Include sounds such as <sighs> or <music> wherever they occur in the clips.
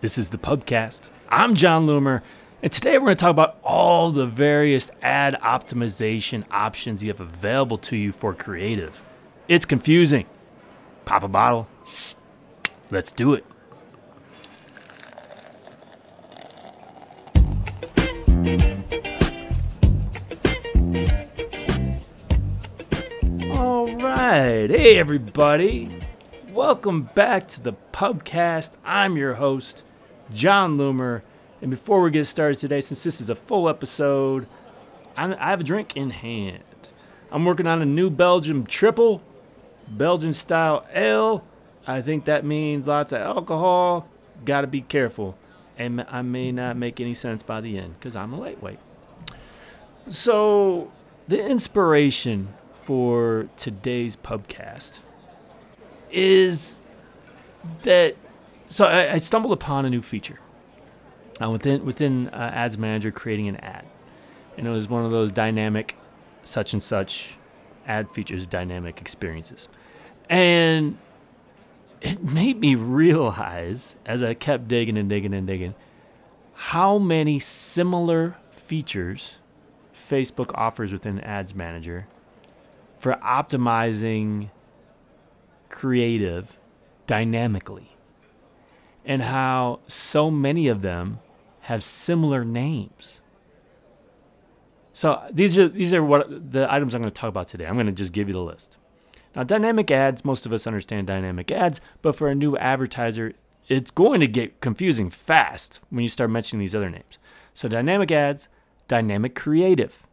This is the Pubcast. I'm Jon Loomer, and today we're going to talk about all the various ad optimization options you have available to you for creative. It's confusing. Pop a bottle. Let's do it. All right. Hey, everybody. Welcome back to the Pubcast. I'm your host, Jon Loomer. And before we get started today, since this is a full episode, I I have a drink in hand. I'm working on a New Belgium Trippel, Belgian style ale. I think that means lots of alcohol. Got to be careful. And I may not make any sense by the end because I'm a lightweight. So, the inspiration for today's pubcast is that so I, I stumbled upon a new feature uh, within within uh, Ads Manager creating an ad, and it was one of those dynamic such and such ad features, dynamic experiences, and it made me realize as I kept digging and digging and digging how many similar features Facebook offers within Ads Manager for optimizing creative dynamically and how so many of them have similar names. So these are these are what the items I'm going to talk about today. I'm going to just give you the list. Now dynamic ads, most of us understand dynamic ads, but for a new advertiser, it's going to get confusing fast when you start mentioning these other names. So dynamic ads, dynamic creative,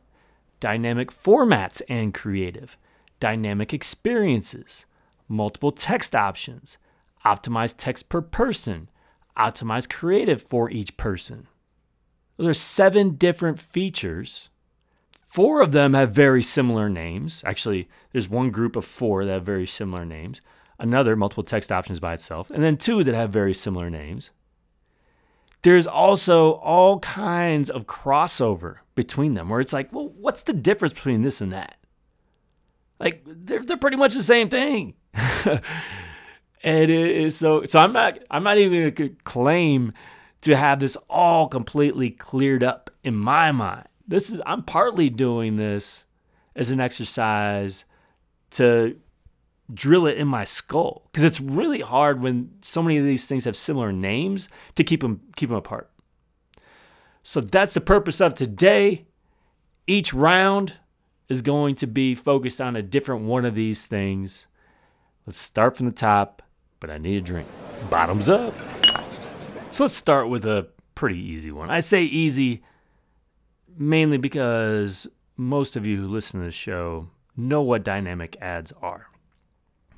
dynamic formats and creative, dynamic experiences, multiple text options, optimize text per person, optimize creative for each person. There's seven different features. Four of them have very similar names. Actually, there's one group of four that have very similar names, another, multiple text options by itself, and then two that have very similar names. There's also all kinds of crossover between them where it's like, well, what's the difference between this and that? Like, they're, they're pretty much the same thing. <laughs> and it is so so I'm not I'm not even gonna claim to have this all completely cleared up in my mind. This is I'm partly doing this as an exercise to drill it in my skull because it's really hard when so many of these things have similar names to keep them keep them apart. So that's the purpose of today. Each round is going to be focused on a different one of these things. Let's start from the top, but I need a drink. Bottoms up. So let's start with a pretty easy one. I say easy mainly because most of you who listen to this show know what dynamic ads are.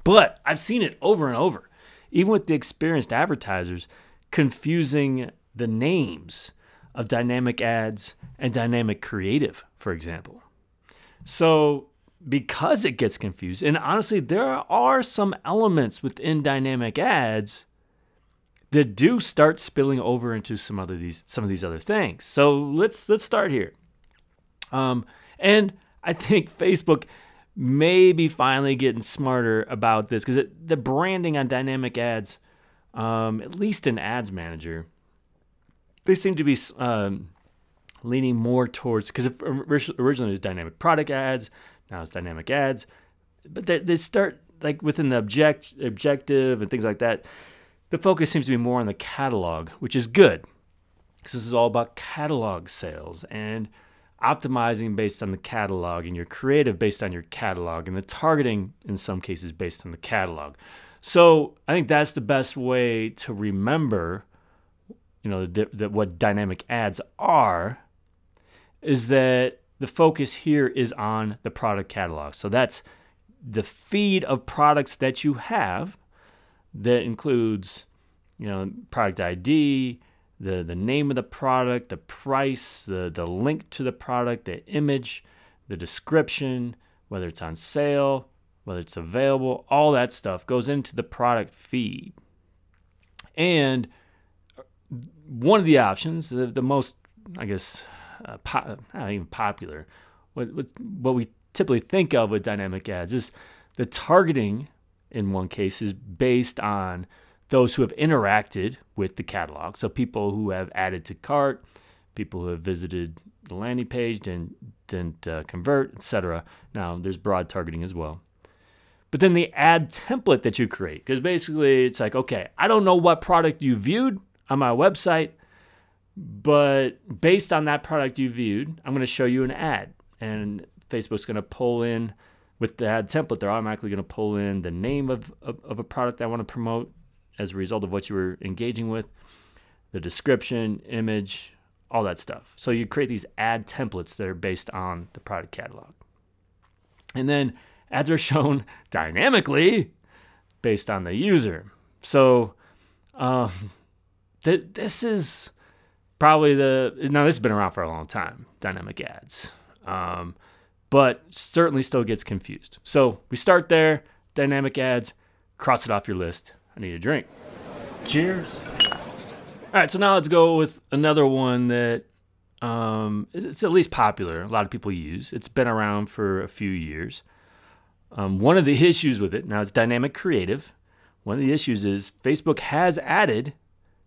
But I've seen it over and over, even with the experienced advertisers, confusing the names of dynamic ads and dynamic creative, for example. So, because it gets confused, and honestly, there are some elements within dynamic ads that do start spilling over into some other these some of these other things. So let's let's start here. Um, and I think Facebook may be finally getting smarter about this because the branding on dynamic ads, um, at least in Ads Manager, they seem to be um, leaning more towards because originally it was dynamic product ads, now it's dynamic ads, but they, they start like within the object objective and things like that. The focus seems to be more on the catalog, which is good because this is all about catalog sales and optimizing based on the catalog and your creative based on your catalog and the targeting in some cases based on the catalog. So I think that's the best way to remember, you know, that what dynamic ads are is that the focus here is on the product catalog. So that's the feed of products that you have that includes, you know, product ID, the, the name of the product, the price, the, the link to the product, the image, the description, whether it's on sale, whether it's available, all that stuff goes into the product feed. And one of the options, the, the most, I guess, uh, po- not even popular. What, what, what we typically think of with dynamic ads is the targeting in one case is based on those who have interacted with the catalog. So people who have added to cart, people who have visited the landing page, didn't, didn't uh, convert, etc. Now there's broad targeting as well. But then the ad template that you create, because basically it's like, okay, I don't know what product you viewed on my website, but based on that product you viewed, I'm going to show you an ad. And Facebook's going to pull in with the ad template, they're automatically going to pull in the name of, of, of, a product I want to promote as a result of what you were engaging with, the description, image, all that stuff. So you create these ad templates that are based on the product catalog. And then ads are <laughs> shown dynamically based on the user. So um, th- this is probably the now this has been around for a long time dynamic ads. Um, but certainly still gets confused. So we start there dynamic ads cross it off your list. I need a drink. Cheers. All right so now let's go with another one that um, it's at least popular a lot of people use. It's been around for a few years. Um, one of the <laughs> issues with it now it's dynamic creative. One of the issues is facebook has added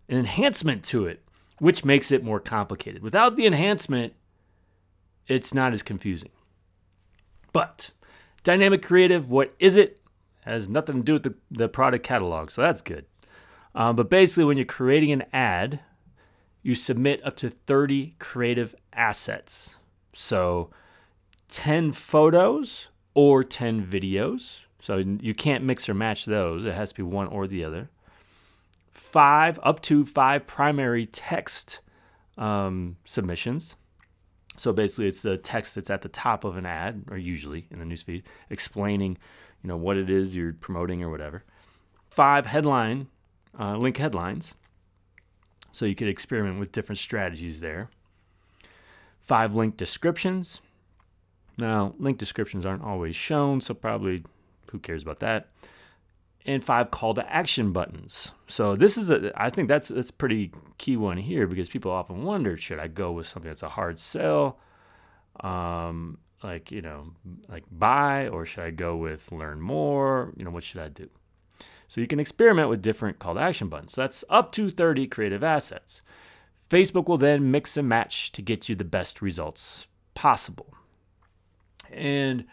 an enhancement to it which makes it more complicated. Without the enhancement, it's not as confusing. But dynamic creative, what is it? Has nothing to do with the, the product catalog, so that's good. Um, but basically, when you're creating an ad, you submit up to 30 creative assets. So 10 photos or 10 videos. So you can't mix or match those, it has to be one or the other five, up to five primary text um, submissions. So basically, it's the text that's at the top of an ad, or usually in the newsfeed, explaining, you know, what it is you're promoting or whatever. Five headline, uh, link headlines. So you could experiment with different strategies there. Five link descriptions. Now, link descriptions aren't always shown, so probably who cares about that? And five call to action buttons. So this is a I think that's that's pretty key one here because people often wonder should I go with something that's a hard sell? Um like you know like buy or should I go with learn more? You know what should I do? So you can experiment with different call to action buttons. So that's up to 30 creative assets. Facebook will then mix and match to get you the best results possible. And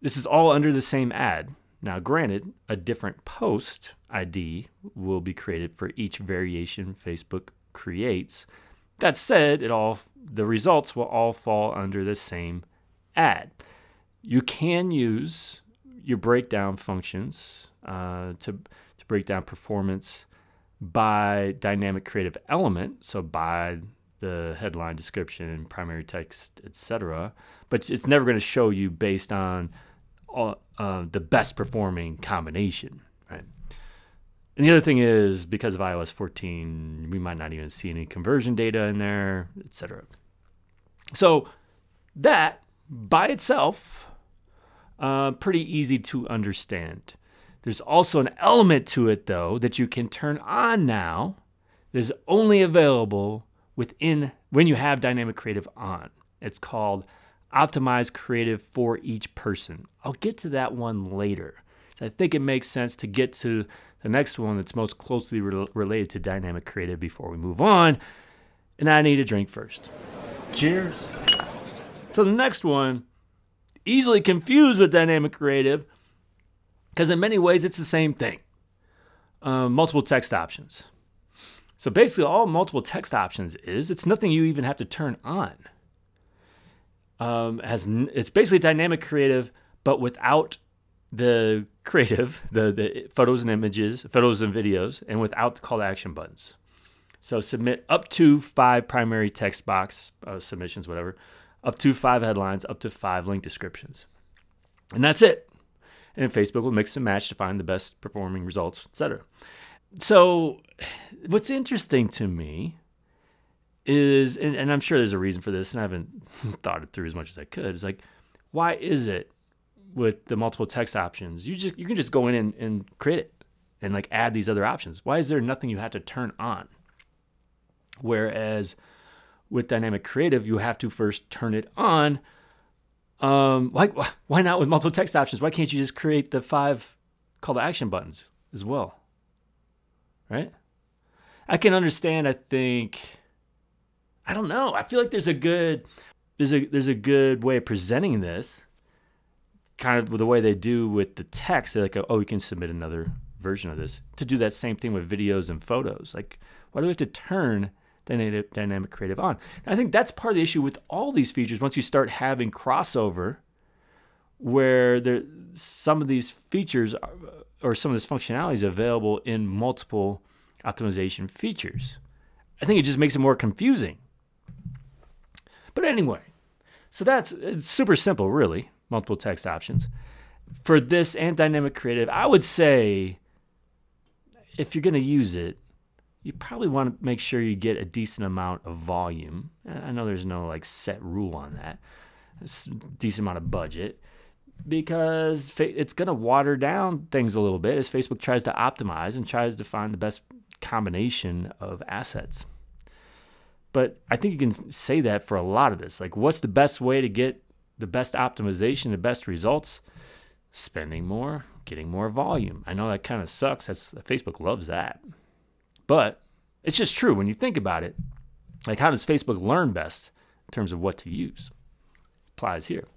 this is all under the same ad now, granted, a different post ID will be created for each variation Facebook creates. That said, it all the results will all fall under the same ad. You can use your breakdown functions uh, to to break down performance by dynamic creative element, so by the headline description, primary text, etc. But it's never going to show you based on uh, the best performing combination, right? And the other thing is because of iOS 14, we might not even see any conversion data in there, etc. So that by itself, uh, pretty easy to understand. There's also an element to it though that you can turn on now that is only available within when you have dynamic creative on. It's called optimize creative for each person. I'll get to that one later. So I think it makes sense to get to the next one that's most closely re- related to dynamic creative before we move on. And I need a drink first. Cheers. So the next one, easily confused with dynamic creative, because in many ways it's the same thing. Um, multiple text options. So basically, all multiple text options is it's nothing you even have to turn on um, has it's basically dynamic creative, but without the creative, <laughs> the the photos and images, photos and videos, and without the call to action buttons. So submit up to five primary text box uh, submissions, whatever, up to five headlines, up to five link descriptions, and that's it. And Facebook will mix and match to find the best performing results, etc. So, <sighs> what's interesting to me is, and, and, I'm sure there's a reason for this, and I haven't <laughs> thought it through as much as I could. It's like, why is it with the multiple text options, you just you can just go in and, and create it and like add these other options? Why is there nothing you have to turn on? Whereas with dynamic creative, you have to first turn it on. Um, like <laughs> why not with multiple text options? Why can't you just create the five call to action buttons as well? right? I can understand, I think I don't know. I feel like there's a good there's a there's a good way of presenting this kind of the way they do with the text. They're like, oh, you can submit another version of this. To do that same thing with videos and photos. Like, why do we have to turn dynamic, dynamic creative on? And I think that's part of the issue with all these features. Once you start having crossover, where there some of these features are, or some of this functionality is available in multiple optimization features. I think it just makes it more confusing. But anyway, so that's it's super simple, really. Multiple text options. For this and dynamic creative, I would say if you're going to use it, you probably want to make sure you get a decent amount of volume. I know there's no like set rule on that. It's decent amount of budget because it's going to water down things a little bit as Facebook tries to optimize and tries to find the best combination of assets. But I think you can say that for a lot of this. Like, what's the best way to get the best optimization, the best results? Spending more, getting more volume. I know that kind of sucks. That's Facebook loves that. But it's just true when you think about it. Like, how does Facebook learn best in terms of what to use? Applies here.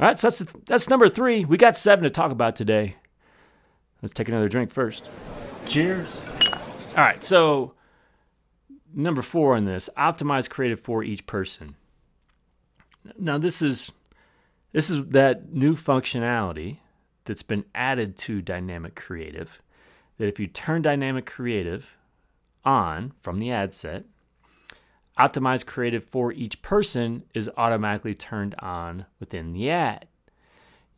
All right, so that's that's number three. We got seven to talk about today. Let's take another drink first. Cheers. All right, so number four on this: optimize creative for each person. Now, this is this is that new functionality that's been added to Dynamic Creative. That if you turn Dynamic Creative on from the ad set, Optimize Creative for each person is automatically turned on within the ad.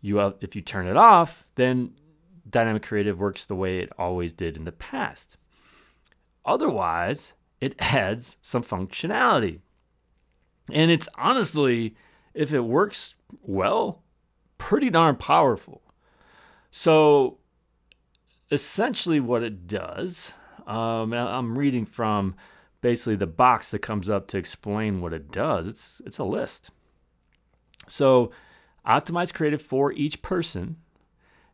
You if you turn it off, then Dynamic Creative works the way it always did in the past. Otherwise, it adds some functionality. And it's honestly, if it works well, pretty darn powerful. So essentially, what it does, um, I'm reading from basically the box that comes up to explain what it does. It's it's a list. So, optimize creative for each person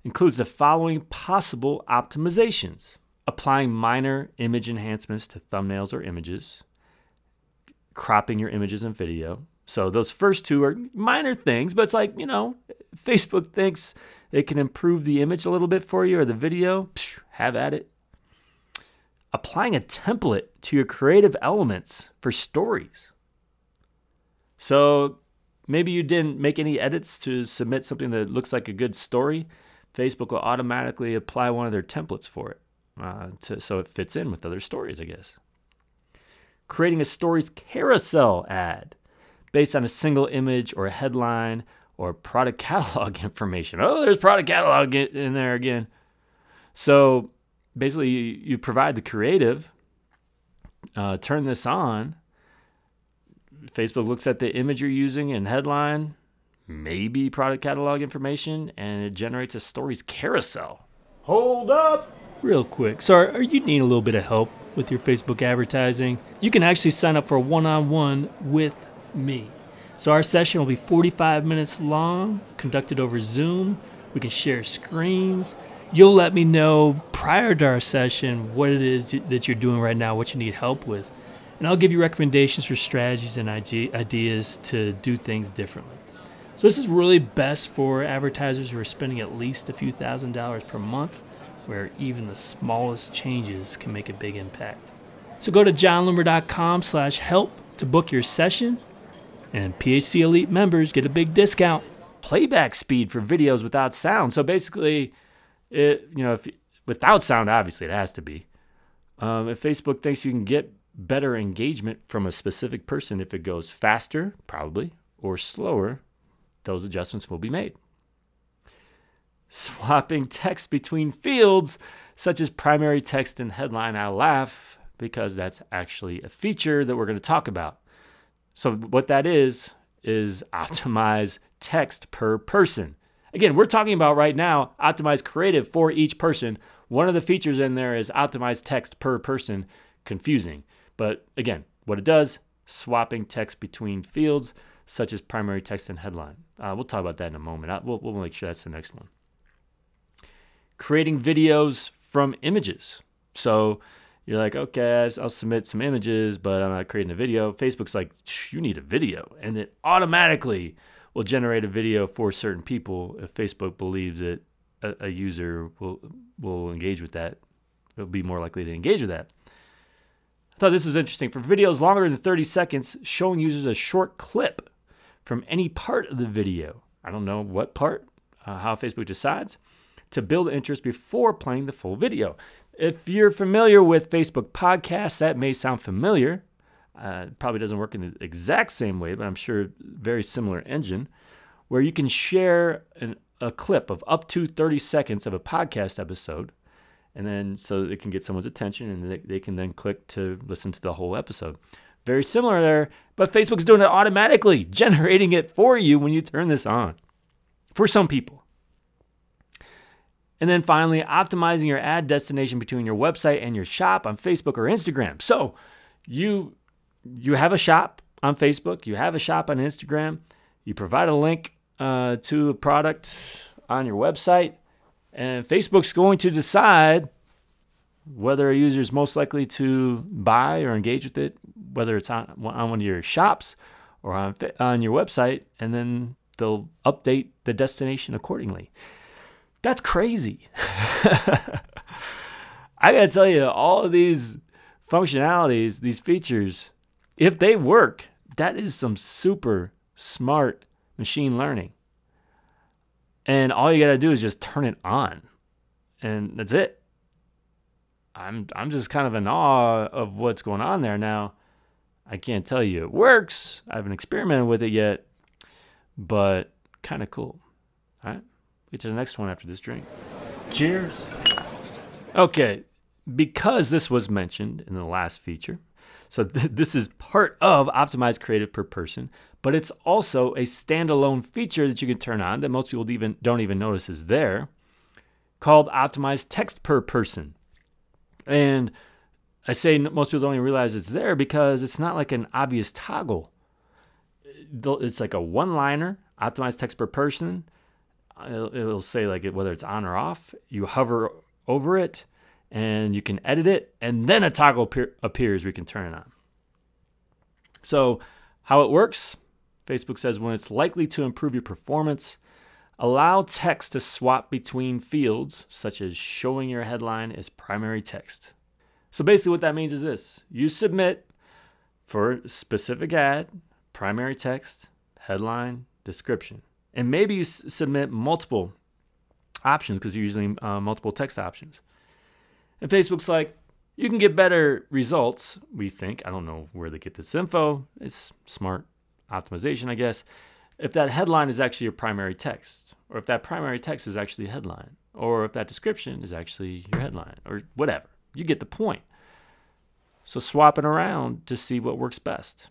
includes the following possible optimizations: applying minor image enhancements to thumbnails or images, cropping your images and video. So those first two are minor things, but it's like, you know, Facebook thinks it can improve the image a little bit for you or the video, psh, have at it applying a template to your creative elements for stories. So maybe you didn't make any edits to submit something that looks like a good story. Facebook will automatically apply one of their templates for it uh, to, so it fits in with other stories, I guess. Creating a stories carousel ad based on a single image or a headline or product <laughs> catalog information. Oh, there's product catalog in there again. So basically you, you provide the creative, uh, turn this on. Facebook looks at the image you're using and headline, maybe product catalog information, and it generates a stories carousel. Hold up! Real quick. So, are you need a little bit of help with your Facebook advertising? You can actually sign up for a one on one with me. So, our session will be 45 minutes long, conducted over Zoom. We can share screens you'll let me know prior to our session what it is that you're doing right now, what you need help with. And I'll give you recommendations for strategies and ideas to do things differently. So, this is really best for advertisers who are spending at least a few thousand dollars per month, where even the smallest changes can make a big impact. So, go to jonloomer.com slash help to book your session, and PHC Elite members get a big discount. Playback speed for videos without sound. So, basically, it you know if without sound obviously it has to be um, if facebook thinks you can get better engagement from a specific person if it goes faster probably or slower those adjustments will be made swapping text between fields such as primary text and headline i laugh because that's actually a feature that we're going to talk about so what that is is optimize text per person Again, we're talking about right now optimize creative for each person. One of the features in there is optimize text per person. Confusing. But again, what it does, swapping text between fields such as primary text and headline. Uh, we'll talk about that in a moment. I, we'll, we'll make sure that's the next one. Creating videos from images. So you're like, okay, I'll submit some images, but I'm not creating a video. Facebook's like, you need a video. And it automatically will generate a video for certain people if Facebook believes that a, a user will will engage with that. It'll be more likely to engage with that. I thought this was interesting. For videos longer than 30 seconds, showing users a short clip from any part of the video. I don't know what part, uh, how Facebook decides, to build interest before playing the full video. If you're familiar with Facebook podcasts, that may sound familiar. Uh, probably doesn't work in the exact same way, but I'm sure very similar engine, where you can share an, a clip of up to 30 seconds of a podcast episode and then so it can get someone's attention and they, they can then click to listen to the whole episode. Very similar there, but Facebook's doing it automatically, <laughs> generating it for you when you turn this on for some people. And then finally, optimizing your ad destination between your website and your shop on Facebook or Instagram. So you you have a shop on Facebook, you have a shop on Instagram, you provide a link uh, to a product on your website, and Facebook's going to decide whether a user is most likely to buy or engage with it, whether it's on, on one of your shops or on, on your website, and then they'll update the destination accordingly. That's crazy. <laughs> I gotta tell you, all of these functionalities, these features, if they work, that is some super smart machine learning. And all you got to do is just turn it on. And that's it. I'm I'm just kind of in awe of what's going on there now. I can't tell you it works. I haven't experimented with it yet, but kind of cool. Get to the next one after this drink. Cheers. Okay, because this was mentioned in the last feature, so <laughs> th- this is part of Optimized Creative per Person, but it's also a standalone feature that you can turn on that most people even don't even notice is there, called Optimized Text per Person. And I say most people don't even realize it's there because it's not like an obvious toggle. It's like a one-liner, optimized text per person. It'll, say like whether it's on or off. You hover over it, and you can edit it, and then a toggle appear, appears We can turn it on. So, how it works Facebook says when it's likely to improve your performance, allow text to swap between fields, such as showing your headline as primary text. So, basically, what that means is this you submit for a specific ad, primary text, headline, description. And maybe you s- submit multiple options because you're using uh, multiple text options. And Facebook's like, you can get better results, we think. I don't know where they get this info. It's smart optimization, I guess. If that headline is actually your primary text, or if that primary text is actually a headline, or if that description is actually your headline, or whatever. You get the point. So swap it around to see what works best.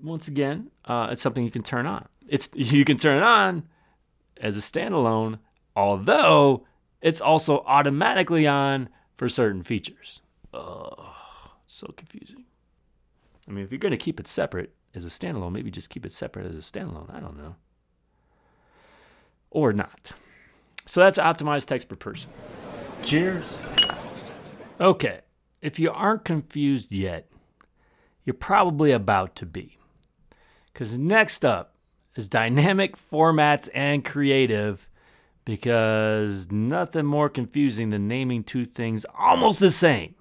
Once again, uh, it's something you can turn on. It's <laughs> you can turn it on as a standalone, although it's also automatically on for certain features. Oh, so confusing. I mean, if you're going to keep it separate as a standalone, maybe just keep it separate as a standalone. I don't know. Or not. So that's optimized text per person. Cheers. Okay, if you aren't confused yet, you're probably about to be. Because next up is dynamic formats and creative because nothing more confusing than naming two things almost the same.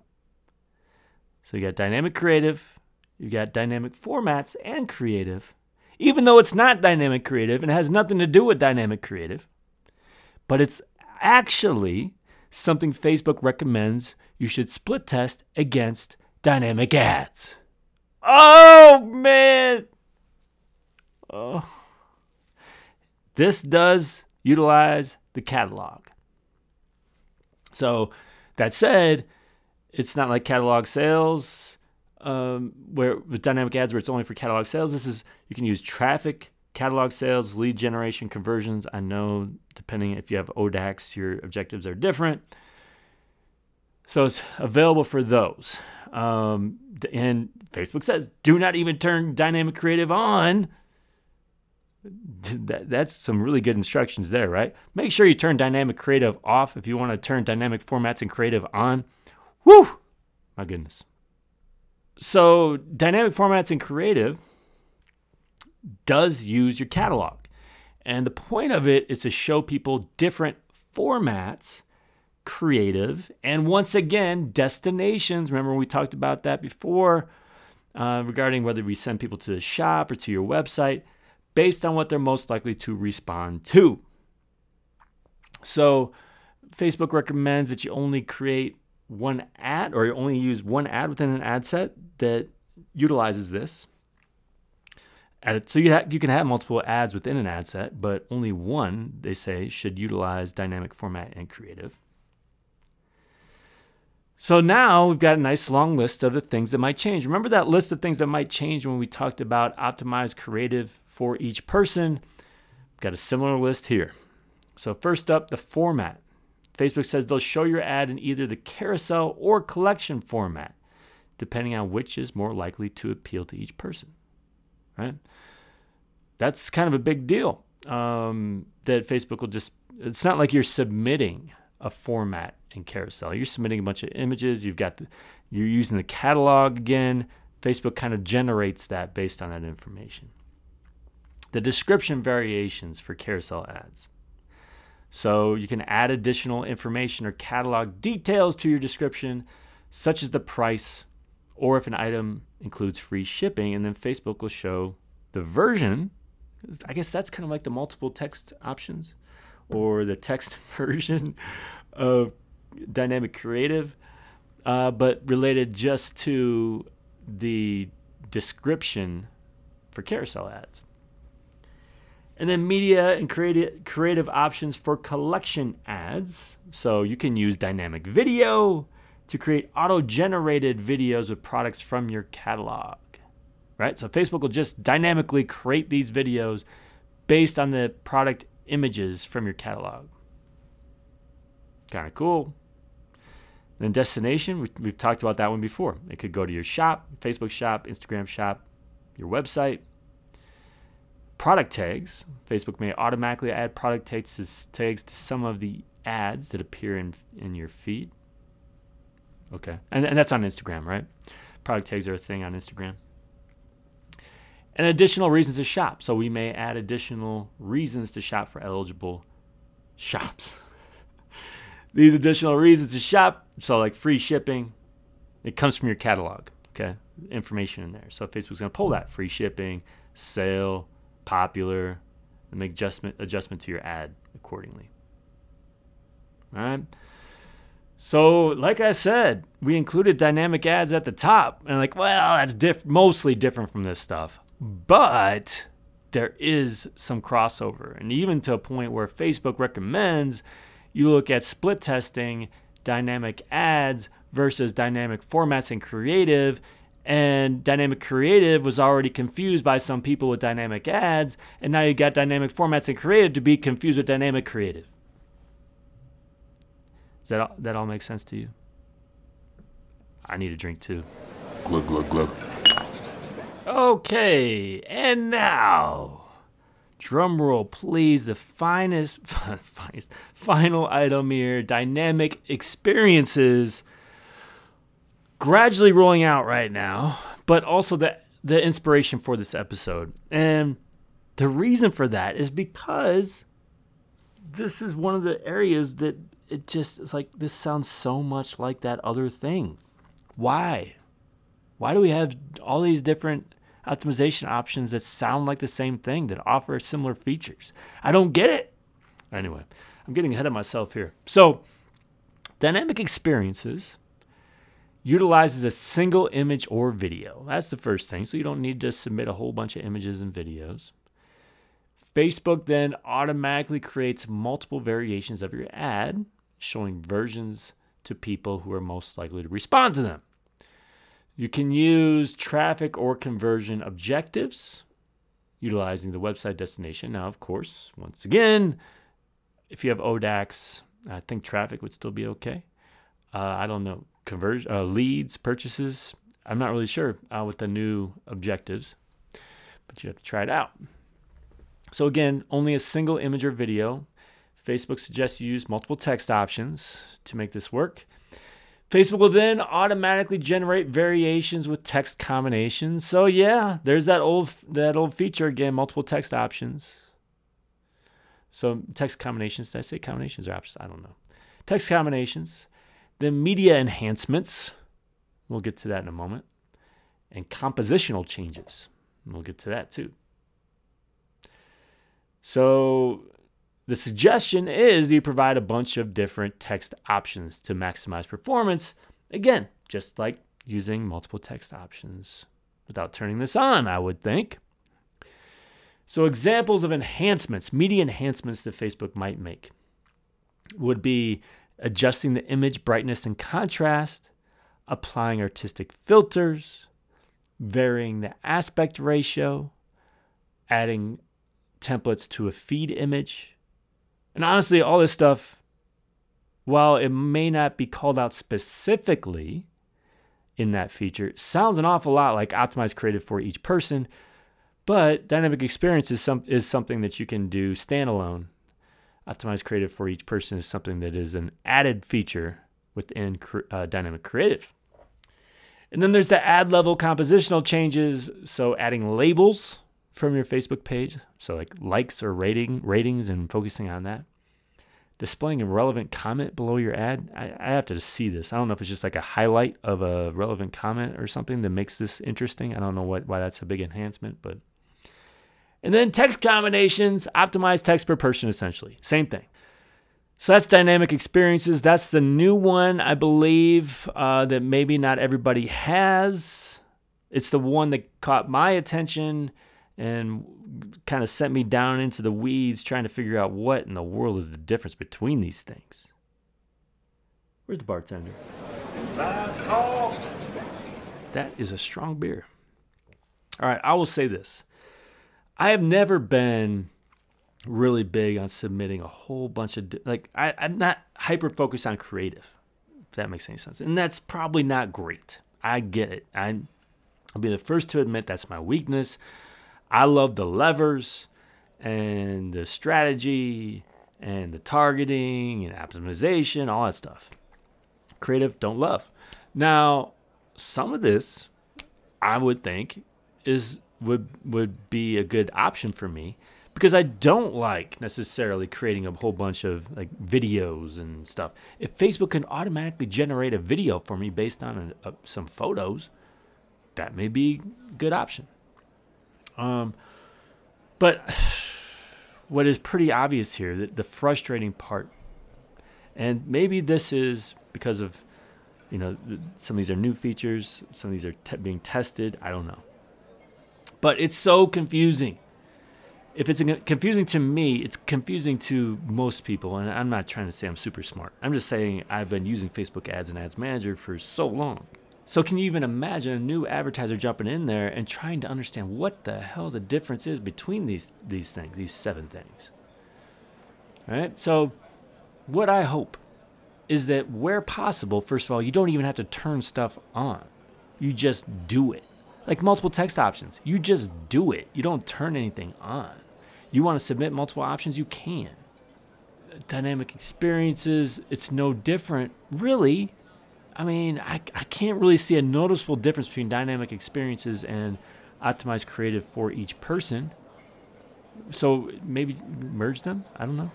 So you got dynamic creative, you got dynamic formats and creative, even though it's not dynamic creative and has nothing to do with dynamic creative. But it's actually something Facebook recommends you should split test against dynamic ads. Oh man. Oh. This does utilize the catalog. So, that said, it's not like catalog sales um, where with dynamic ads where it's only for catalog sales. This is you can use traffic, catalog sales, lead generation, conversions. I know depending if you have ODAX, your objectives are different. So it's available for those. Um, and Facebook says do not even turn dynamic creative on that, that's some really good instructions there, right? Make sure you turn dynamic creative off if you want to turn dynamic formats and creative on. Woo! My goodness. So, dynamic formats and creative does use your catalog. And the point of it is to show people different formats, creative, and once again, destinations. Remember, we talked about that before uh, regarding whether we send people to the shop or to your website based on what they're most likely to respond to. So, Facebook recommends that you only create one ad or you only use one ad within an ad set that utilizes this. So you, ha- you can have multiple ads within an ad set, but only one, they say, should utilize dynamic format and creative. So now we've got a nice long list of the things that might change. Remember that list of things that might change when we talked about optimized creative for each person? Got a similar list here. So, first up, the format. Facebook says they'll show your ad in either the carousel or collection format, depending on which is more likely to appeal to each person. Right? That's kind of a big deal. Um, that Facebook will just, it's not like you're submitting a format in carousel. You're submitting a bunch of images. You've got the, you're using the catalog again. Facebook kind of generates that based on that information. The description variations for carousel ads. So you can add additional information or catalog details to your description, such as the price or if an item includes free shipping, and then Facebook will show the version. I guess that's kind of like the multiple text options or the text <laughs> version of dynamic creative, uh, but related just to the description for carousel ads. And then media and creative, creative options for collection ads. So you can use dynamic video to create auto generated videos with products from your catalog. Right? So Facebook will just dynamically create these videos based on the product images from your catalog. Kind of cool. then destination, we, we've talked about that one before. It could go to your shop, Facebook shop, Instagram shop, your website. Product tags. Facebook may automatically add product tags to, tags to some of the ads that appear in, in your feed. Okay. And, and that's on Instagram, right? Product tags are a thing on Instagram. And additional reasons to shop. So we may add additional reasons to shop for eligible shops. <laughs> These additional reasons to shop, so like free shipping, it comes from your catalog. Okay. Information in there. So Facebook's going to pull that free shipping, sale, popular, and make adjustment adjustment to your ad accordingly. All right. So, like I said, we included dynamic ads at the top, and like, well, that's diff- mostly different from this stuff, but there is some crossover, and even to a point where Facebook recommends you look at split testing, dynamic ads versus dynamic formats and creative, and dynamic creative was already confused by some people with dynamic ads, and now you got dynamic formats and creative to be confused with dynamic creative. Does that all, that all make sense to you? I need a drink too. Glug glug glug. Okay, and now, drum roll, please. The finest, <laughs> finest, final item here: dynamic experiences. Gradually rolling out right now, but also the the inspiration for this episode, and the reason for that is because this is one of the areas that it just it's like this sounds so much like that other thing. Why? Why do we have all these different optimization options that sound like the same thing that offer similar features? I don't get it. Anyway, I'm getting ahead of myself here. So, dynamic experiences utilizes a single image or video. That's the first thing. So you don't need to submit a whole bunch of images and videos. Facebook then automatically creates multiple variations of your ad showing versions to people who are most likely to respond to them. You can use traffic or conversion objectives utilizing the website destination. Now, of course, once again, if you have ODAX, I think traffic would still be okay. Uh, I don't know conversion uh, leads, purchases. I'm not really sure uh, with the new objectives, but you have to try it out. So, again, only a single image or video. Facebook suggests you use multiple text options to make this work. Facebook will then automatically generate variations with text combinations. So yeah, there's that old that old feature again, multiple text options. So text combinations, did I say combinations or options? I don't know. Text combinations, then media enhancements. We'll get to that in a moment. And compositional changes. We'll get to that too. So the suggestion is you provide a bunch of different text options to maximize performance. Again, just like using multiple text options without turning this on, I would think. So, examples of enhancements, media enhancements that Facebook might make would be adjusting the image brightness and contrast, applying artistic filters, varying the aspect ratio, adding templates to a feed image, and honestly, all this stuff, while it may not be called out specifically in that feature, sounds an awful lot like optimized creative for each person. But dynamic experience is, some, is something that you can do standalone. Optimized creative for each person is something that is an added feature within uh, dynamic creative. And then there's the ad level compositional changes. So adding labels from your Facebook page, so like likes or rating ratings and focusing on that. Displaying a relevant comment below your ad. I, I have to see this. I don't know if it's just like a highlight of a relevant comment or something that makes this interesting. I don't know what why that's a big enhancement, but and then text combinations, optimize text per person essentially. Same thing. So that's dynamic experiences. That's the new one, I believe, uh, that maybe not everybody has. It's the one that caught my attention and kind of sent me down into the weeds trying to figure out what in the world is the difference between these things. Where's the bartender? Last call. That is a strong beer. All right, I will say this. I have never been really big on submitting a whole bunch of like I, I'm not hyper focused on creative, if that makes any sense. And that's probably not great. I get it. I I'll be the first to admit that's my weakness. I love the levers and the strategy and the targeting and optimization, all that stuff. Creative, don't love. Now, some of this I would think is would would be a good option for me because I don't like necessarily creating a whole bunch of like videos and stuff. If Facebook can automatically generate a video for me based on a, a, some photos, that may be a good option. Um, but <sighs> what is pretty obvious here, the, the frustrating part, and maybe this is because of, you know, some of these are new features, some of these are te- being tested. I don't know. But it's so confusing. If it's confusing to me, it's confusing to most people. And I'm not trying to say I'm super smart. I'm just saying I've been using Facebook ads and ads manager for so long. So can you even imagine a new advertiser jumping in there and trying to understand what the hell the difference is between these these things, these seven things? All right? So what I hope is that where possible, first of all, you don't even have to turn stuff on. You just do it. Like multiple text options. You just do it. You don't turn anything on. You want to submit multiple options, you can. Dynamic experiences, it's no different, really, I mean, I, I can't really see a noticeable difference between dynamic experiences and optimized creative for each person. So maybe merge them. I don't know.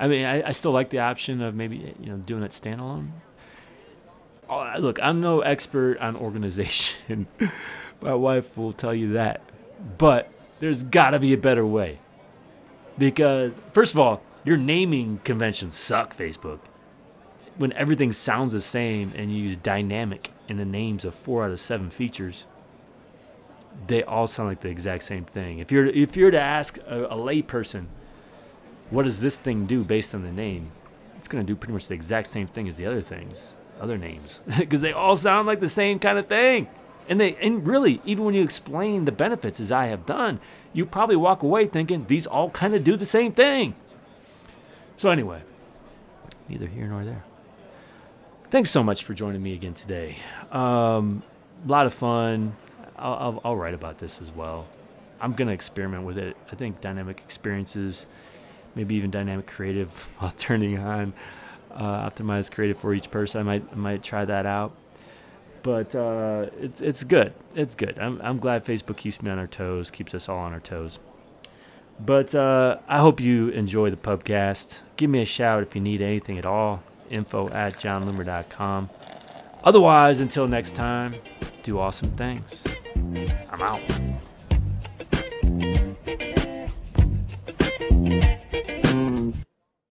I mean, I, I still like the option of maybe you know doing it standalone. Oh, look, I'm no expert on organization. <laughs> My wife will tell you that, but there's got to be a better way. Because first of all, your naming conventions suck, Facebook when everything sounds the same and you use dynamic in the names of four out of seven features, they all sound like the exact same thing. If you're if you're to ask a, a layperson, what does this thing do based on the name, it's going to do pretty much the exact same thing as the other things, other names, <laughs> because they all sound like the same kind of thing. And they and really, even when you explain the benefits as I have done, you probably walk away thinking these all kind of do the same thing. So anyway, neither here nor there thanks so much for joining me again today. Um, a lot of fun. I'll, I'll, I'll, write about this as well. I'm gonna experiment with it. I think dynamic experiences, maybe even dynamic creative, <laughs> while turning on uh, optimized creative for each person. I might I might try that out. But uh, it's it's good. It's good. I'm I'm glad Facebook keeps me on our toes, keeps us all on our toes. But uh, I hope you enjoy the pubcast. Give me a shout if you need anything at all. Info at jonloomer.com. Otherwise, until next time, do awesome things. I'm out.